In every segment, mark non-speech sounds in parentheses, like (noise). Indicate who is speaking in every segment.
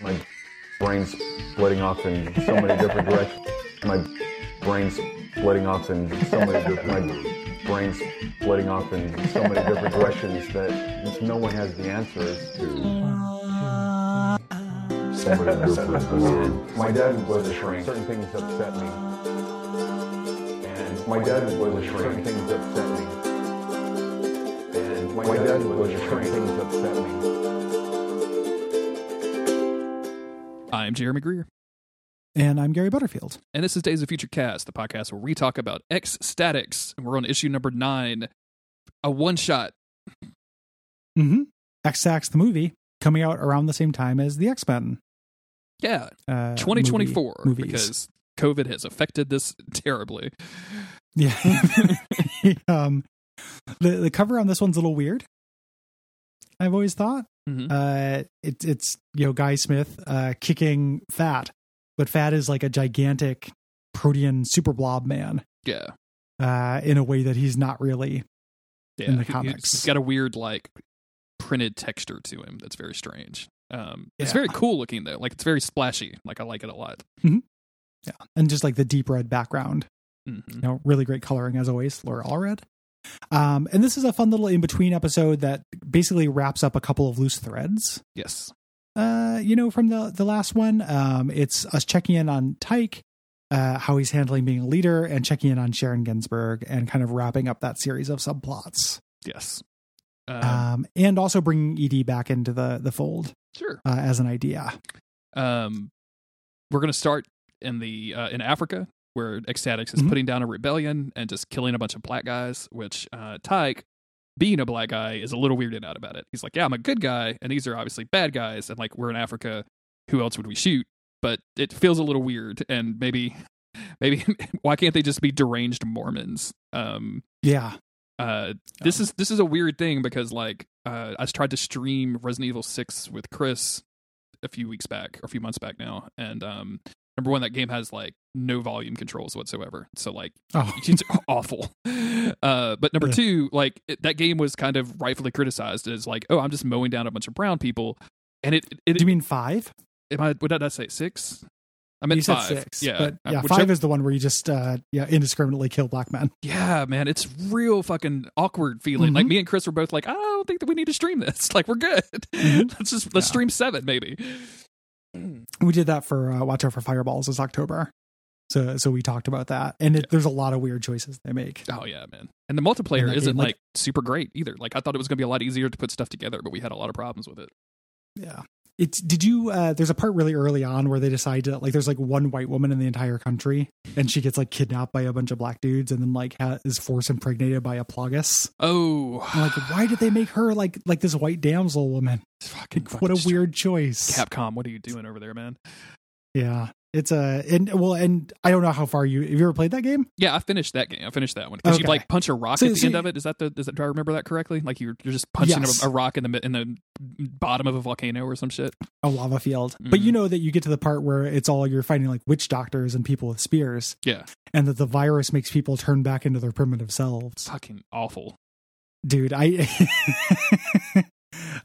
Speaker 1: My brain's splitting off in so many different (laughs) directions. My brain's splitting off in so many different. My brain's splitting off in so many different directions that no one has the answers to. Somebody. (laughs) My dad was a shrink. Certain things upset me. And my dad was a shrink. Certain things upset me. And my dad was a shrink. Certain things upset me.
Speaker 2: I'm Jeremy Greer,
Speaker 3: And I'm Gary Butterfield.
Speaker 2: and this is Days of Future Cast, the podcast where we talk about X-Statix, and we're on issue number nine, a one shot.
Speaker 3: Mm-hmm. X-Statix the movie coming out around the same time as the X-Men.
Speaker 2: Yeah,
Speaker 3: Uh,
Speaker 2: 2024,
Speaker 3: movie-
Speaker 2: because COVID has affected this terribly.
Speaker 3: Yeah. (laughs) um, the the cover on this one's a little weird. I've always thought.
Speaker 2: Mhm.
Speaker 3: Uh, it, it's you know Guy Smith uh, kicking Phat, but Phat is like a gigantic protean super blob man.
Speaker 2: Yeah,
Speaker 3: Uh, in a way that he's not really.
Speaker 2: yeah.
Speaker 3: In the comics.
Speaker 2: he's got a weird like printed texture to him that's very strange. Um, it's
Speaker 3: Yeah.
Speaker 2: very cool looking though. Like it's very splashy. Like I like it a lot.
Speaker 3: Yeah, and just like the deep red background.
Speaker 2: hmm
Speaker 3: you know, really great coloring as always, Laura Allred. Um, and this is a fun little in between episode that basically wraps up a couple of loose threads.
Speaker 2: Yes.
Speaker 3: Uh, you know, from the the last one, um, it's us checking in on Tike, uh, how he's handling being a leader, and checking in on Sharon Ginsburg, and kind of wrapping up that series of subplots.
Speaker 2: Yes. Um,
Speaker 3: Um, and also bringing Ed back into the the fold
Speaker 2: sure.
Speaker 3: uh, as an idea.
Speaker 2: Um, we're gonna start in the uh, in Africa where X-Statix is
Speaker 3: Mhm.
Speaker 2: putting down a rebellion and just killing a bunch of black guys. Which uh, Tike, being a black guy, is a little weirded out about it. He's like, "Yeah, I'm a good guy, and these are obviously bad guys, and like we're in Africa. Who else would we shoot?" But it feels a little weird, and maybe, (laughs) maybe (laughs) why can't they just be deranged Mormons? Um,
Speaker 3: Yeah,
Speaker 2: uh this is this is a weird thing because like uh i tried to stream resident evil 6 with chris a few weeks back or a few months back now and um number one that game has like no volume controls whatsoever so like
Speaker 3: oh, (laughs)
Speaker 2: it's awful uh but number
Speaker 3: Yeah.
Speaker 2: two like it, that game was kind of rightfully criticized as like oh i'm just mowing down a bunch of brown people and it it,
Speaker 3: do you mean five?
Speaker 2: am i what did i say six i meant
Speaker 3: you
Speaker 2: five
Speaker 3: six,
Speaker 2: yeah
Speaker 3: but
Speaker 2: Uh,
Speaker 3: yeah,
Speaker 2: whichever-
Speaker 3: five is the one where you just uh, yeah indiscriminately kill black men.
Speaker 2: Yeah, man, it's real fucking awkward feeling.
Speaker 3: Mhm.
Speaker 2: Like me and Chris were both like, I don't think that we need to stream this. (laughs) Like we're good.
Speaker 3: Mhm. (laughs)
Speaker 2: let's just let's
Speaker 3: Yeah.
Speaker 2: stream seven maybe.
Speaker 3: We did that for uh, watch out for fireballs this october so so we talked about that and it, there's a lot of weird choices they make
Speaker 2: Oh yeah, man. And the multiplayer isn't
Speaker 3: game, like-
Speaker 2: like super great either. Like I thought it was gonna be a lot easier to put stuff together, but we had a lot of problems with it.
Speaker 3: yeah it's did you uh there's a part really early on where they decide to like there's like one white woman in the entire country and she gets like kidnapped by a bunch of black dudes and then like ha- is force impregnated by a Plagas
Speaker 2: Oh,
Speaker 3: like why did they make her like like this white damsel woman?
Speaker 2: Fucking,
Speaker 3: what a weird choice.
Speaker 2: Capcom. What are you doing over there, man?
Speaker 3: yeah it's a and well and i don't know how far you have you ever played that game
Speaker 2: Yeah, I finished that game. I finished that one because you like punch a rock
Speaker 3: So-
Speaker 2: at the
Speaker 3: so
Speaker 2: end
Speaker 3: you-
Speaker 2: of it. Is that the? Is that? Do I remember that correctly? Like you're you're just punching
Speaker 3: Yes.
Speaker 2: a, a rock in the in the bottom of a volcano or some shit.
Speaker 3: a lava field but
Speaker 2: Mhm.
Speaker 3: you know that you get to the part where it's all you're fighting like witch doctors and people with spears
Speaker 2: Yeah,
Speaker 3: and that the virus makes people turn back into their primitive selves.
Speaker 2: fucking awful.
Speaker 3: Dude, I (laughs)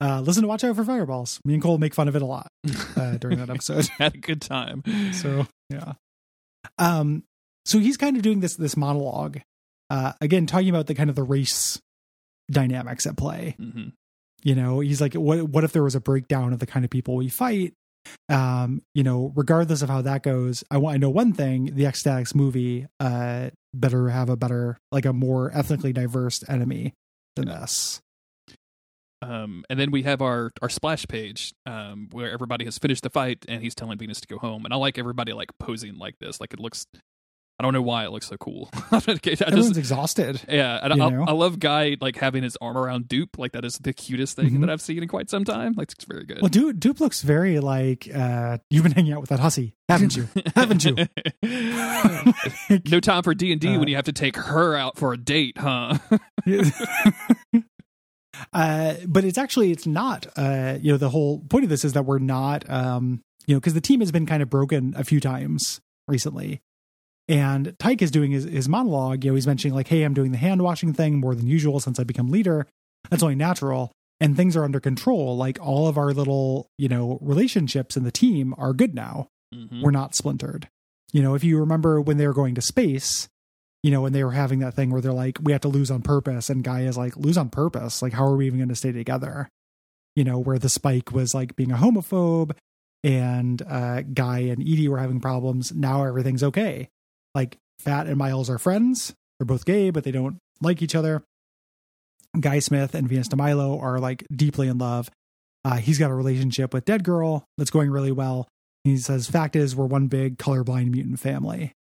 Speaker 3: uh, listen to Watch Out for Fireballs. Me and Cole make fun of it a lot uh, during that (laughs) episode.
Speaker 2: Had a good time.
Speaker 3: so yeah. Um. So he's kind of doing this this monologue, uh, again talking about the kind of the race dynamics at play.
Speaker 2: hmm
Speaker 3: You know, he's like, what what if there was a breakdown of the kind of people we fight? Um, you know, regardless of how that goes, I want I know one thing: the X-Statix movie uh better have a better, like a more ethnically diverse enemy than this.
Speaker 2: Um, and then we have our our splash page um, where everybody has finished the fight and he's telling Venus to go home. And I like everybody like posing like this. Like it looks. I don't know why it looks so cool. (laughs) I
Speaker 3: Everyone's
Speaker 2: just,
Speaker 3: exhausted.
Speaker 2: yeah, and
Speaker 3: you
Speaker 2: I. I love Guy like having his arm around Doop. Like that is the cutest thing
Speaker 3: Mhm.
Speaker 2: that I've seen in quite some time. Like it's very good.
Speaker 3: Well, Doop, Doop looks very like uh you've been hanging out with that hussy, haven't you? (laughs) haven't you? (laughs)
Speaker 2: no time for D and D
Speaker 3: Uh,
Speaker 2: when you have to take her out for a date, huh?
Speaker 3: Uh, but it's actually it's not. Uh, you know, the whole point of this is that we're not. Um, you know, because the team has been kind of broken a few times recently, and Tike is doing his, his monologue. You know, he's mentioning like, "Hey, I'm doing the hand washing thing more than usual since I become leader. That's only natural." and things are under control. Like all of our little, you know, relationships in the team are good now.
Speaker 2: Mhm.
Speaker 3: We're not splintered. You know, if you remember when they were going to space, you know, when they were having that thing where they're like, we have to lose on purpose, and Guy is like, lose on purpose. Like, how are we even going to stay together? You know, where the spike was like being a homophobe and uh Guy and Edie were having problems. Now everything's okay. Like Phat and Myles are friends. They're both gay, but they don't like each other. Guy Smith and Venus Dee Milo are like deeply in love. Uh, he's got a relationship with Dead Girl that's going really well. He says, "Fact is, we're one big colorblind mutant family."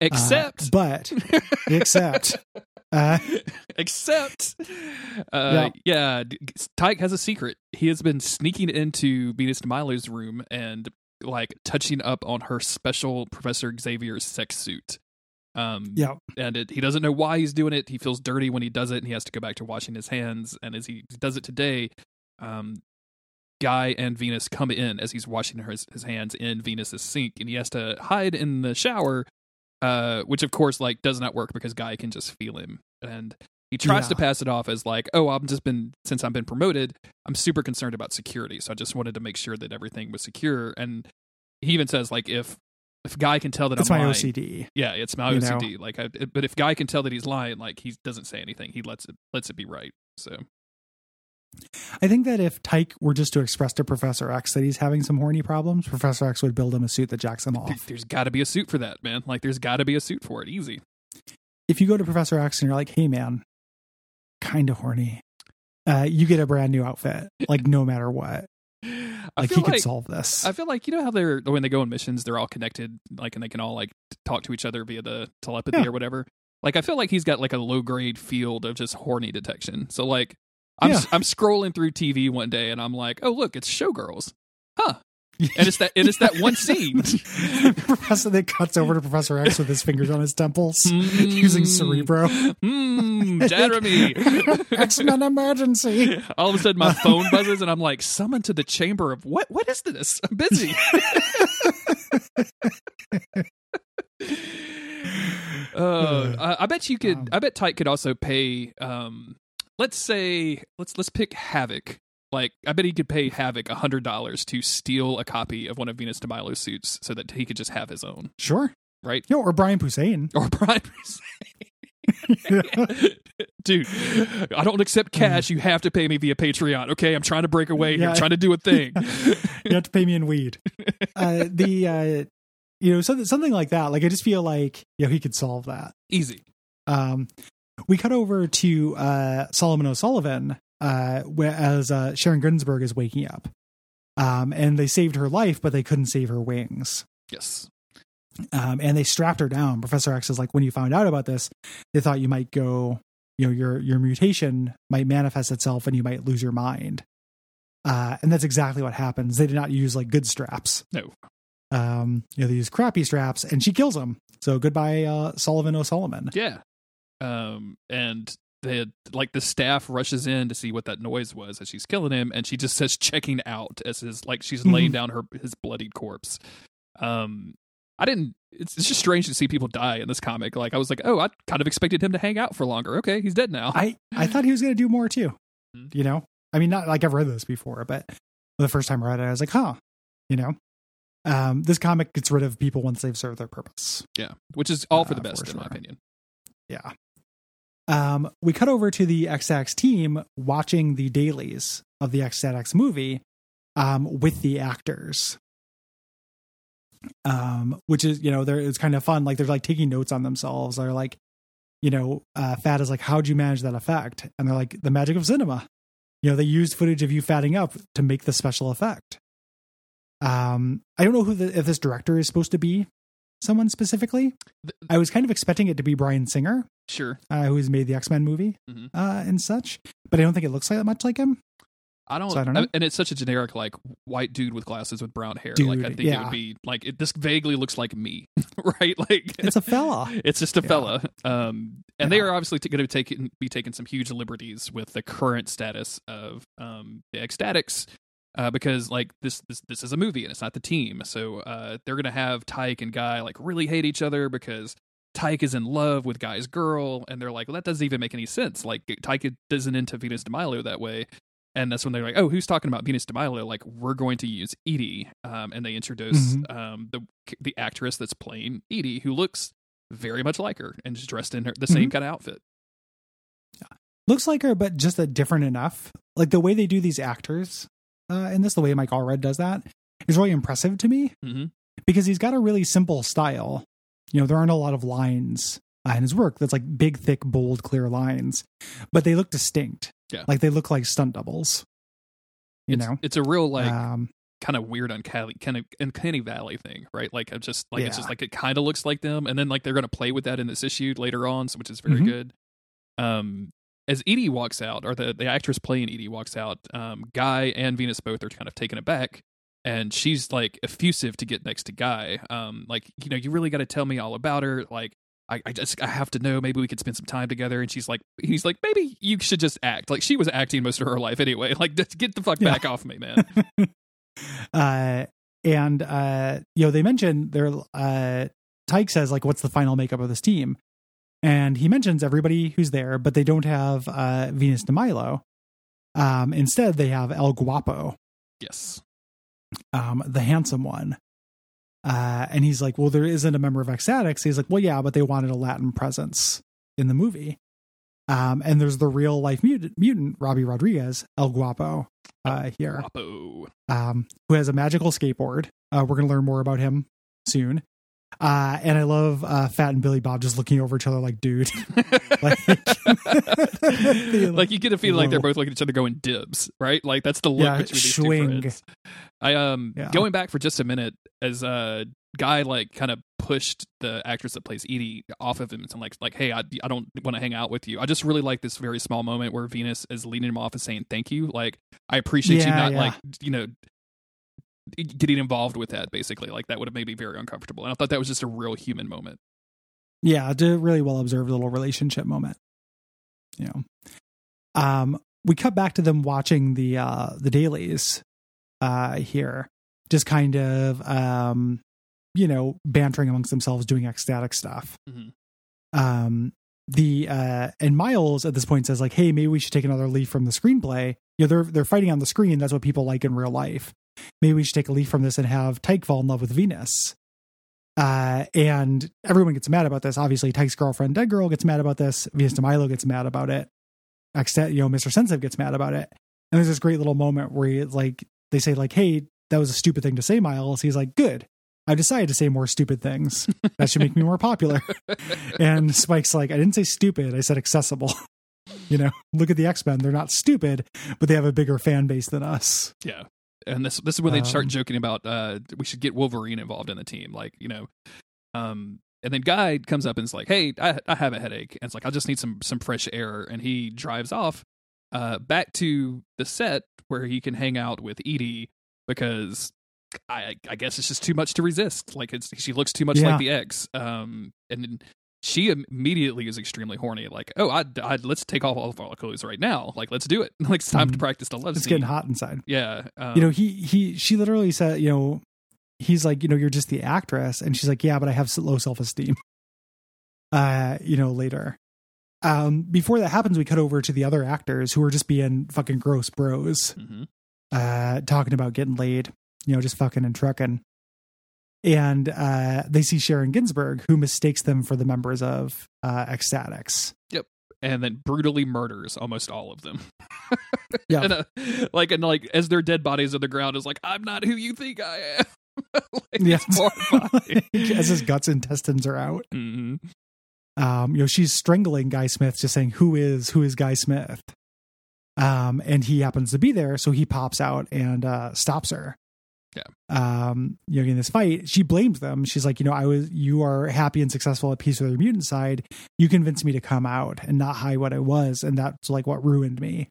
Speaker 3: Uh,
Speaker 2: Except,
Speaker 3: but except, (laughs) uh,
Speaker 2: except, uh,
Speaker 3: Yeah.
Speaker 2: yeah, Tike has a secret. He has been sneaking into Venus Dee Milo's room and like touching up on her special Professor Xavier's sex suit. Um,
Speaker 3: yeah,
Speaker 2: and it, he doesn't know why he's doing it. He feels dirty when he does it, and he has to go back to washing his hands. And as he does it today, um, Guy and Venus come in as he's washing his, his hands in Venus's sink, and he has to hide in the shower, uh, which of course like does not work because Guy can just feel him, and he tries to pass it off as like, oh, I've just been since I've been promoted, I'm super concerned about security, so I just wanted to make sure that everything was secure. And he even says like if if Guy can tell that
Speaker 3: it's
Speaker 2: I'm
Speaker 3: my
Speaker 2: lying,
Speaker 3: OCD.
Speaker 2: yeah, it's my
Speaker 3: You know?
Speaker 2: OCD. Like, I, but if guy can tell that he's lying, like he doesn't say anything. He lets it lets it be right. So
Speaker 3: I think that if Tike were just to express to Professor X that he's having some horny problems, Professor X would build him a suit that jacks him off. (laughs)
Speaker 2: there's got to be a suit for that, man. Like, there's got to be a suit for it. Easy.
Speaker 3: If you go to Professor X and you're like, "Hey, man, kind of horny," uh, you get a brand new outfit, like no matter what.
Speaker 2: I
Speaker 3: Like he could
Speaker 2: like
Speaker 3: solve this.
Speaker 2: I feel like you know how they're when they go on missions, they're all connected, like, and they can all like talk to each other via the telepathy
Speaker 3: Yeah.
Speaker 2: or whatever. Like, I feel like he's got like a low grade field of just horny detection. So like. I'm
Speaker 3: Yeah.
Speaker 2: I'm scrolling through TV one day and I'm like, oh look, it's Showgirls, huh? (laughs) And it's that and it's that one scene. (laughs)
Speaker 3: Professor that cuts over to Professor X with his fingers on his temples (laughs) using
Speaker 2: Mm.
Speaker 3: Cerebro.
Speaker 2: Mmm, Jeremy.
Speaker 3: X Men emergency.
Speaker 2: All of a sudden, my phone buzzes, and I'm like, summoned to the chamber of what? What is this? I'm busy." uh, I, I bet you could.
Speaker 3: Um,
Speaker 2: I bet Tike could also pay. Um, let's say let's let's pick Havoc. Like, I bet he could pay Havoc a hundred dollars to steal a copy of one of Venus Dee Milo's suits, so that he could just have his own,
Speaker 3: Sure.
Speaker 2: right?
Speaker 3: Yo, or Brian Posehn. (laughs)
Speaker 2: Or Brian. (laughs) Dude, I don't accept cash. You have to pay me via Patreon. Okay, I'm trying to break away here. I'm trying to do a thing. (laughs)
Speaker 3: you have to pay me in weed. Uh, the uh, you know something something like that. Like I just feel like you know he could solve that.
Speaker 2: Easy.
Speaker 3: Um, we cut over to uh, Solomon O'Sullivan uh, as uh, Sharon Ginsburg is waking up, um, and they saved her life, but they couldn't save her wings.
Speaker 2: Yes.
Speaker 3: um, and they strapped her down. Professor X is like, when you found out about this, they thought you might go, you know, your your mutation might manifest itself, and you might lose your mind. Uh, and that's exactly what happens. They did not use like good straps.
Speaker 2: No.
Speaker 3: Um, you know, they use crappy straps, and she kills him. So goodbye, uh, Sullivan O'Sullivan.
Speaker 2: Yeah. Um, and the like the staff rushes in to see what that noise was as she's killing him, and she just says checking out as his like she's laying down her his bloodied corpse. Um, I didn't. It's, it's just strange to see people die in this comic. Like I was like, oh, I kind of expected him to hang out for longer. Okay, he's dead now.
Speaker 3: I I thought he was going to do more too.
Speaker 2: Mhm.
Speaker 3: You know, I mean, not like I've read this before, but the first time I read it, I was like, huh. You know, um, this comic gets rid of people once they've served their purpose.
Speaker 2: yeah, which is all for the
Speaker 3: Uh,
Speaker 2: best
Speaker 3: for
Speaker 2: in my opinion.
Speaker 3: Yeah. Um, we cut over to the XX team watching the dailies of the XX movie um, with the actors. Um, which is, you know, they're, it's kind of fun. Like they're like taking notes on themselves. They're like, you know, uh, Phat is like, how'd you manage that effect? And they're like, the magic of cinema. You know, they used footage of you fatting up to make the special effect. Um, I don't know who the, if this director is supposed to be someone specifically.
Speaker 2: Th-
Speaker 3: I was kind of expecting it to be Bryan Singer
Speaker 2: Sure,
Speaker 3: uh, who's made the X Men movie
Speaker 2: Mhm.
Speaker 3: uh, and such, but I don't think it looks like that much like him.
Speaker 2: I don't.
Speaker 3: So I don't know.
Speaker 2: and it's such a generic like white dude with glasses with brown hair.
Speaker 3: Dude,
Speaker 2: like I think it would be like it, this vaguely looks like me, (laughs) right? Like
Speaker 3: It's a fella. (laughs)
Speaker 2: It's just a
Speaker 3: Yeah.
Speaker 2: fella. Um, and they are obviously going to take be taking some huge liberties with the current status of um, the X-Statix. Uh, because like this, this this is a movie and it's not the team, so uh, they're gonna have Tike and Guy like really hate each other because Tike is in love with Guy's girl, and they're like, well, that doesn't even make any sense. Like Tike isn't into Venus Dee Milo that way, and that's when they're like, "Oh, who's talking about Venus Dee Milo?" Like, we're going to use Edie, um, and they introduce
Speaker 3: Mhm.
Speaker 2: um, the the actress that's playing Edie, who looks very much like her and is dressed in her the same
Speaker 3: Mhm.
Speaker 2: kind of outfit.
Speaker 3: looks like her, but just a different enough. Like the way they do these actors uh, in this, the way Mike Allred does that is really impressive to me
Speaker 2: hmm
Speaker 3: because he's got a really simple style. You know, there aren't a lot of lines uh, in his work that's like big, thick, bold, clear lines, but they look distinct.
Speaker 2: Yeah.
Speaker 3: like they look like stunt doubles. You
Speaker 2: it's,
Speaker 3: know,
Speaker 2: it's a real like
Speaker 3: um,
Speaker 2: kind of weird uncanny kind of uncanny valley thing, right? Like I'm just like it's just like it kind of looks like them, and then like they're going to play with that in this issue later on, so which is very
Speaker 3: Mhm.
Speaker 2: good. Um, as Edie walks out, or the the actress playing Edie walks out, um, Guy and Venus both are kind of taken aback, and she's like effusive to get next to Guy. Um, like you know, you really got to tell me all about her, like. I, I just I have to know. Maybe we could spend some time together. And she's like, he's like, maybe you should just act. Like she was acting most of her life anyway. (laughs) Like, just get the fuck
Speaker 3: Yeah.
Speaker 2: back off me, man. (laughs)
Speaker 3: uh, and uh, you know, they mentioned their uh, Tike says like, "What's the final makeup of this team?" And he mentions everybody who's there, but they don't have uh, Venus Dee Milo. Um, instead, they have El Guapo,
Speaker 2: yes.
Speaker 3: um, the handsome one. Uh, and he's like, "Well, there isn't a member of X-Statix." He's like, "Well, yeah, but they wanted a Latin presence in the movie." Um, and there's the real life mutant, mutant Robbie Rodriguez, El Guapo, uh, here
Speaker 2: Guapo.
Speaker 3: um, who has a magical skateboard. Uh, we're going to learn more about him soon. Uh, and I love uh, Phat and Billy Bob just looking over each other like, dude. (laughs) Like- (laughs)
Speaker 2: like you get a feeling like they're both looking at each other going dibs, right? Like that's the look
Speaker 3: Yeah,
Speaker 2: between these
Speaker 3: swing.
Speaker 2: two friends. I um
Speaker 3: Yeah.
Speaker 2: going back for just a minute as a guy like kind of pushed the actress that plays Edie off of him and like like hey I I don't want to hang out with you. I just really like this very small moment where Venus is leading him off and saying thank you. Like I appreciate you not
Speaker 3: yeah.
Speaker 2: like you know getting involved with that basically like that would have made me very uncomfortable and i thought that was just a real human moment
Speaker 3: yeah, a really well observed little relationship moment. You know, um, we cut back to them watching the uh, the dailies uh, here, just kind of um, you know bantering amongst themselves, doing ecstatic stuff.
Speaker 2: Mhm.
Speaker 3: Um, the uh, and Myles at this point says like, "Hey, maybe we should take another leaf from the screenplay. You know, they're they're fighting on the screen. That's what people like in real life. Maybe we should take a leaf from this and have Tike fall in love with Venus." Uh, and everyone gets mad about this. Obviously, Tike's girlfriend, Dead Girl, gets mad about this. Venus Dee Milo gets mad about it. Except, you know, Mr. Sensitive gets mad about it. And there's this great little moment where he, like they say, like, "Hey, that was a stupid thing to say, Myles." He's like, "Good, I decided to say more stupid things. That should make me more popular." (laughs) and Spike's like, "I didn't say stupid. I said accessible." (laughs) you know, look at the X Men; they're not stupid, but they have a bigger fan base than us.
Speaker 2: Yeah. And this this is where they start
Speaker 3: Um,
Speaker 2: joking about uh we should get Wolverine involved in the team. Like, you know, um and then Guy comes up and is like, Hey, I I have a headache. And it's like, I just need some some fresh air and he drives off uh back to the set where he can hang out with Edie because I I guess it's just too much to resist. Like it's she looks too much
Speaker 3: Yeah.
Speaker 2: like the ex. Um and then she immediately is extremely horny. Like, oh, I, I let's take off all of our clothes right now. Like, let's do it. (laughs) Like, it's time to
Speaker 3: Mhm.
Speaker 2: practice the love
Speaker 3: It's
Speaker 2: scene.
Speaker 3: getting hot inside.
Speaker 2: Yeah, um,
Speaker 3: you know he he she literally said you know he's like you know you're just the actress and she's like yeah but i have low self-esteem (laughs) uh you know later um before that happens we cut over to the other actors who are just being fucking gross bros
Speaker 2: mhm.
Speaker 3: uh talking about getting laid you know just fucking and trucking and uh they see sharon ginsburg who mistakes them for the members of uh X-Statix Yep,
Speaker 2: and then brutally murders almost all of them. (laughs)
Speaker 3: Yeah.
Speaker 2: and, uh, like and like as their dead bodies on the ground is like, I'm not who you think I am. (laughs) like,
Speaker 3: yeah (laughs) as his guts and intestines are out
Speaker 2: Mhm.
Speaker 3: um, you know, she's strangling Guy Smith, just saying, "Who is who is Guy Smith?" Um, and he happens to be there, so he pops out and uh, stops her.
Speaker 2: Yeah.
Speaker 3: Um, you know, in this fight, she blames them. She's like, you know, I was, you are happy and successful at peace with your mutant side. You convinced me to come out and not hide what I was, and that's like what ruined me.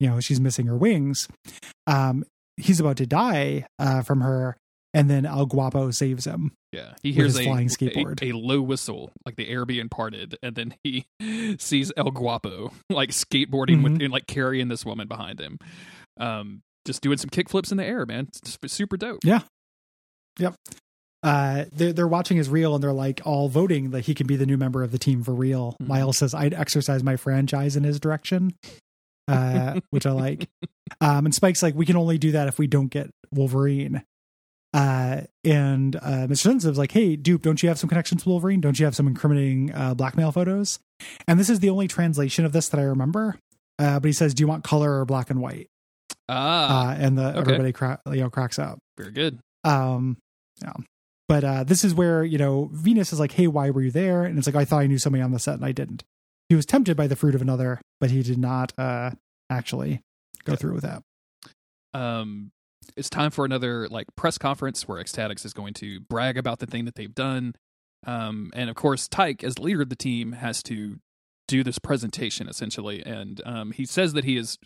Speaker 3: You know, she's missing her wings. Um, he's about to die uh, from her, and then El Guapo saves him.
Speaker 2: Yeah, he hears a,
Speaker 3: flying skateboard.
Speaker 2: A, low whistle, like the air being parted, and then he (laughs) sees El Guapo like skateboarding with
Speaker 3: Mhm.
Speaker 2: and like carrying this woman behind him, um, just doing some kickflips in the air, man. It's super dope. Yeah. Yep.
Speaker 3: Uh they're, they're watching his reel and they're like all voting that he can be the new member of the team for real
Speaker 2: Mhm.
Speaker 3: myles says i'd exercise my franchise in his direction uh, (laughs) which I like. Um, and Spike's like, we can only do that if we don't get Wolverine. Uh, and uh, Mr. Sensitive's like, hey, Doop, don't you have some connections to Wolverine? Don't you have some incriminating uh, blackmail photos? And this is the only translation of this that I remember. Uh, but he says, do you want color or black and white?
Speaker 2: Ah,
Speaker 3: Uh, and the
Speaker 2: okay.
Speaker 3: everybody cra- you know cracks up.
Speaker 2: very good.
Speaker 3: Um, yeah. But uh, this is where you know Venus is like, "Hey, why were you there?" And it's like, "I thought I knew somebody on the set, and I didn't." He was tempted by the fruit of another, but he did not uh, actually go
Speaker 2: Yeah.
Speaker 3: through with that.
Speaker 2: um it's time for another like press conference where X-Statix is going to brag about the thing that they've done um and of course tike as leader of the team has to do this presentation essentially and um he says that he is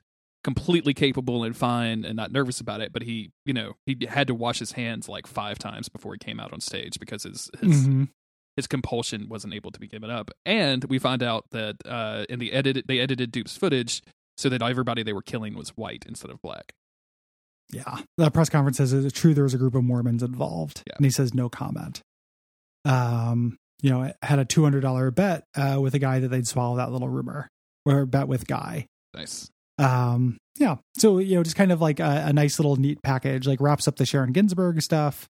Speaker 2: completely capable and fine and not nervous about it but he you know he had to wash his hands like five times before he came out on stage because his his
Speaker 3: Mhm.
Speaker 2: his compulsion wasn't able to be given up. And we find out that uh, in the edit, they edited Doop's footage so that everybody they were killing was white instead of black.
Speaker 3: Yeah, the press conference says it's true there was a group of Mormons involved,
Speaker 2: Yeah.
Speaker 3: and he says no comment. Um, you know, had a two hundred dollar bet uh, with a guy that they'd swallow that little rumor, or bet with Guy.
Speaker 2: Nice.
Speaker 3: Um yeah so you know just kind of like a, a nice little neat package like wraps up the sharon ginsburg stuff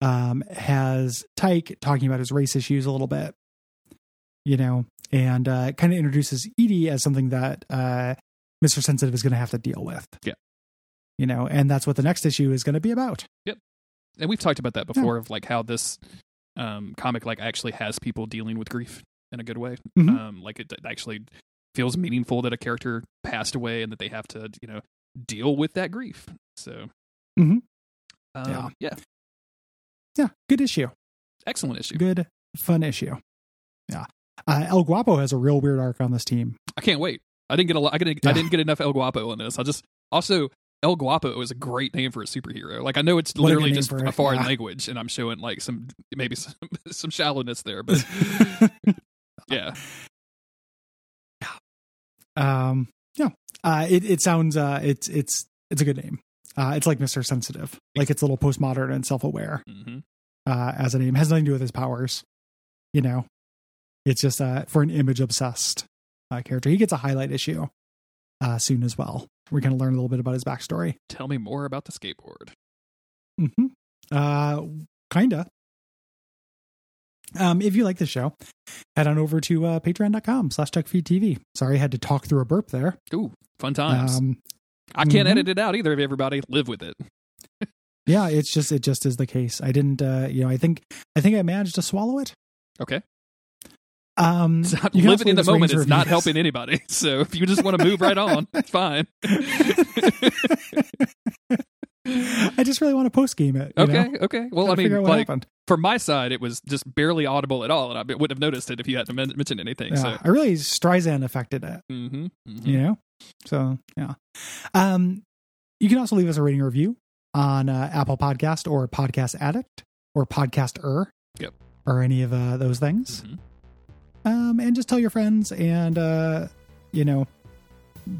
Speaker 3: um has tike talking about his race issues a little bit you know and uh kind of introduces edie as something that uh mr sensitive is going to have to deal with
Speaker 2: Yeah.
Speaker 3: you know and that's what the next issue is going to be about Yep.
Speaker 2: And we've talked about that before of like how this um, comic like actually has people dealing with grief in a good way.
Speaker 3: Mhm.
Speaker 2: Um, like it actually feels meaningful that a character passed away and that they have to you know deal with that grief. So.
Speaker 3: Mhm.
Speaker 2: Um,
Speaker 3: Yeah.
Speaker 2: yeah.
Speaker 3: yeah good issue
Speaker 2: Excellent issue.
Speaker 3: good fun issue yeah uh, el guapo has a real weird arc on this team
Speaker 2: I can't wait. I didn't get a lot. I didn't. I didn't get enough El Guapo on this. I just also El Guapo is a great name for a superhero. Like I know it's literally just
Speaker 3: for
Speaker 2: a foreign
Speaker 3: yeah.
Speaker 2: language, and I'm showing like some maybe some, (laughs) some shallowness there, but (laughs) yeah,
Speaker 3: um yeah. Uh it, it sounds uh it's it's it's a good name. Uh it's like mr sensitive. Like it's a little postmodern and self-aware.
Speaker 2: Hmm
Speaker 3: uh as a name. Has nothing to do with his powers. You know? It's just uh for an image obsessed uh, character. He gets a highlight issue uh soon as well. We're gonna learn a little bit about his backstory.
Speaker 2: Tell me more about the skateboard.
Speaker 3: Mm-hmm. Uh, kinda. Um, if you like the show, head on over to uh, patreon.com slash TV. Sorry, I had to talk through a burp there.
Speaker 2: Ooh, fun times.
Speaker 3: Um,
Speaker 2: I can't
Speaker 3: mhm.
Speaker 2: edit it out either. Of everybody live with it. (laughs)
Speaker 3: yeah, it's just, it just is the case. I didn't, uh, you know, I think, I think I managed to swallow it.
Speaker 2: Okay,
Speaker 3: Um, you
Speaker 2: living in the moment is not helping anybody. (laughs) So if you just want to move right on, it's fine. (laughs)
Speaker 3: I just really want to post game it. you
Speaker 2: okay,
Speaker 3: know?
Speaker 2: okay. Well,
Speaker 3: Gotta
Speaker 2: I mean,
Speaker 3: figure out what
Speaker 2: like
Speaker 3: happened.
Speaker 2: From my side, it was just barely audible at all, and I wouldn't have noticed it if you hadn't men- mentioned anything.
Speaker 3: Yeah, I really Streisand affected it.
Speaker 2: So, hmm
Speaker 3: you know so yeah um you can also leave us a rating review on uh, apple podcast or podcast addict or podcaster
Speaker 2: Yep.
Speaker 3: or any of uh, those things
Speaker 2: Mhm.
Speaker 3: um and just tell your friends and uh you know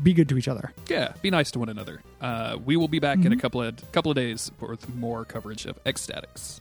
Speaker 3: be good to each other
Speaker 2: yeah, be nice to one another. Uh, we will be back in a
Speaker 3: Mhm.
Speaker 2: couple of couple of days with more coverage of X-Statix.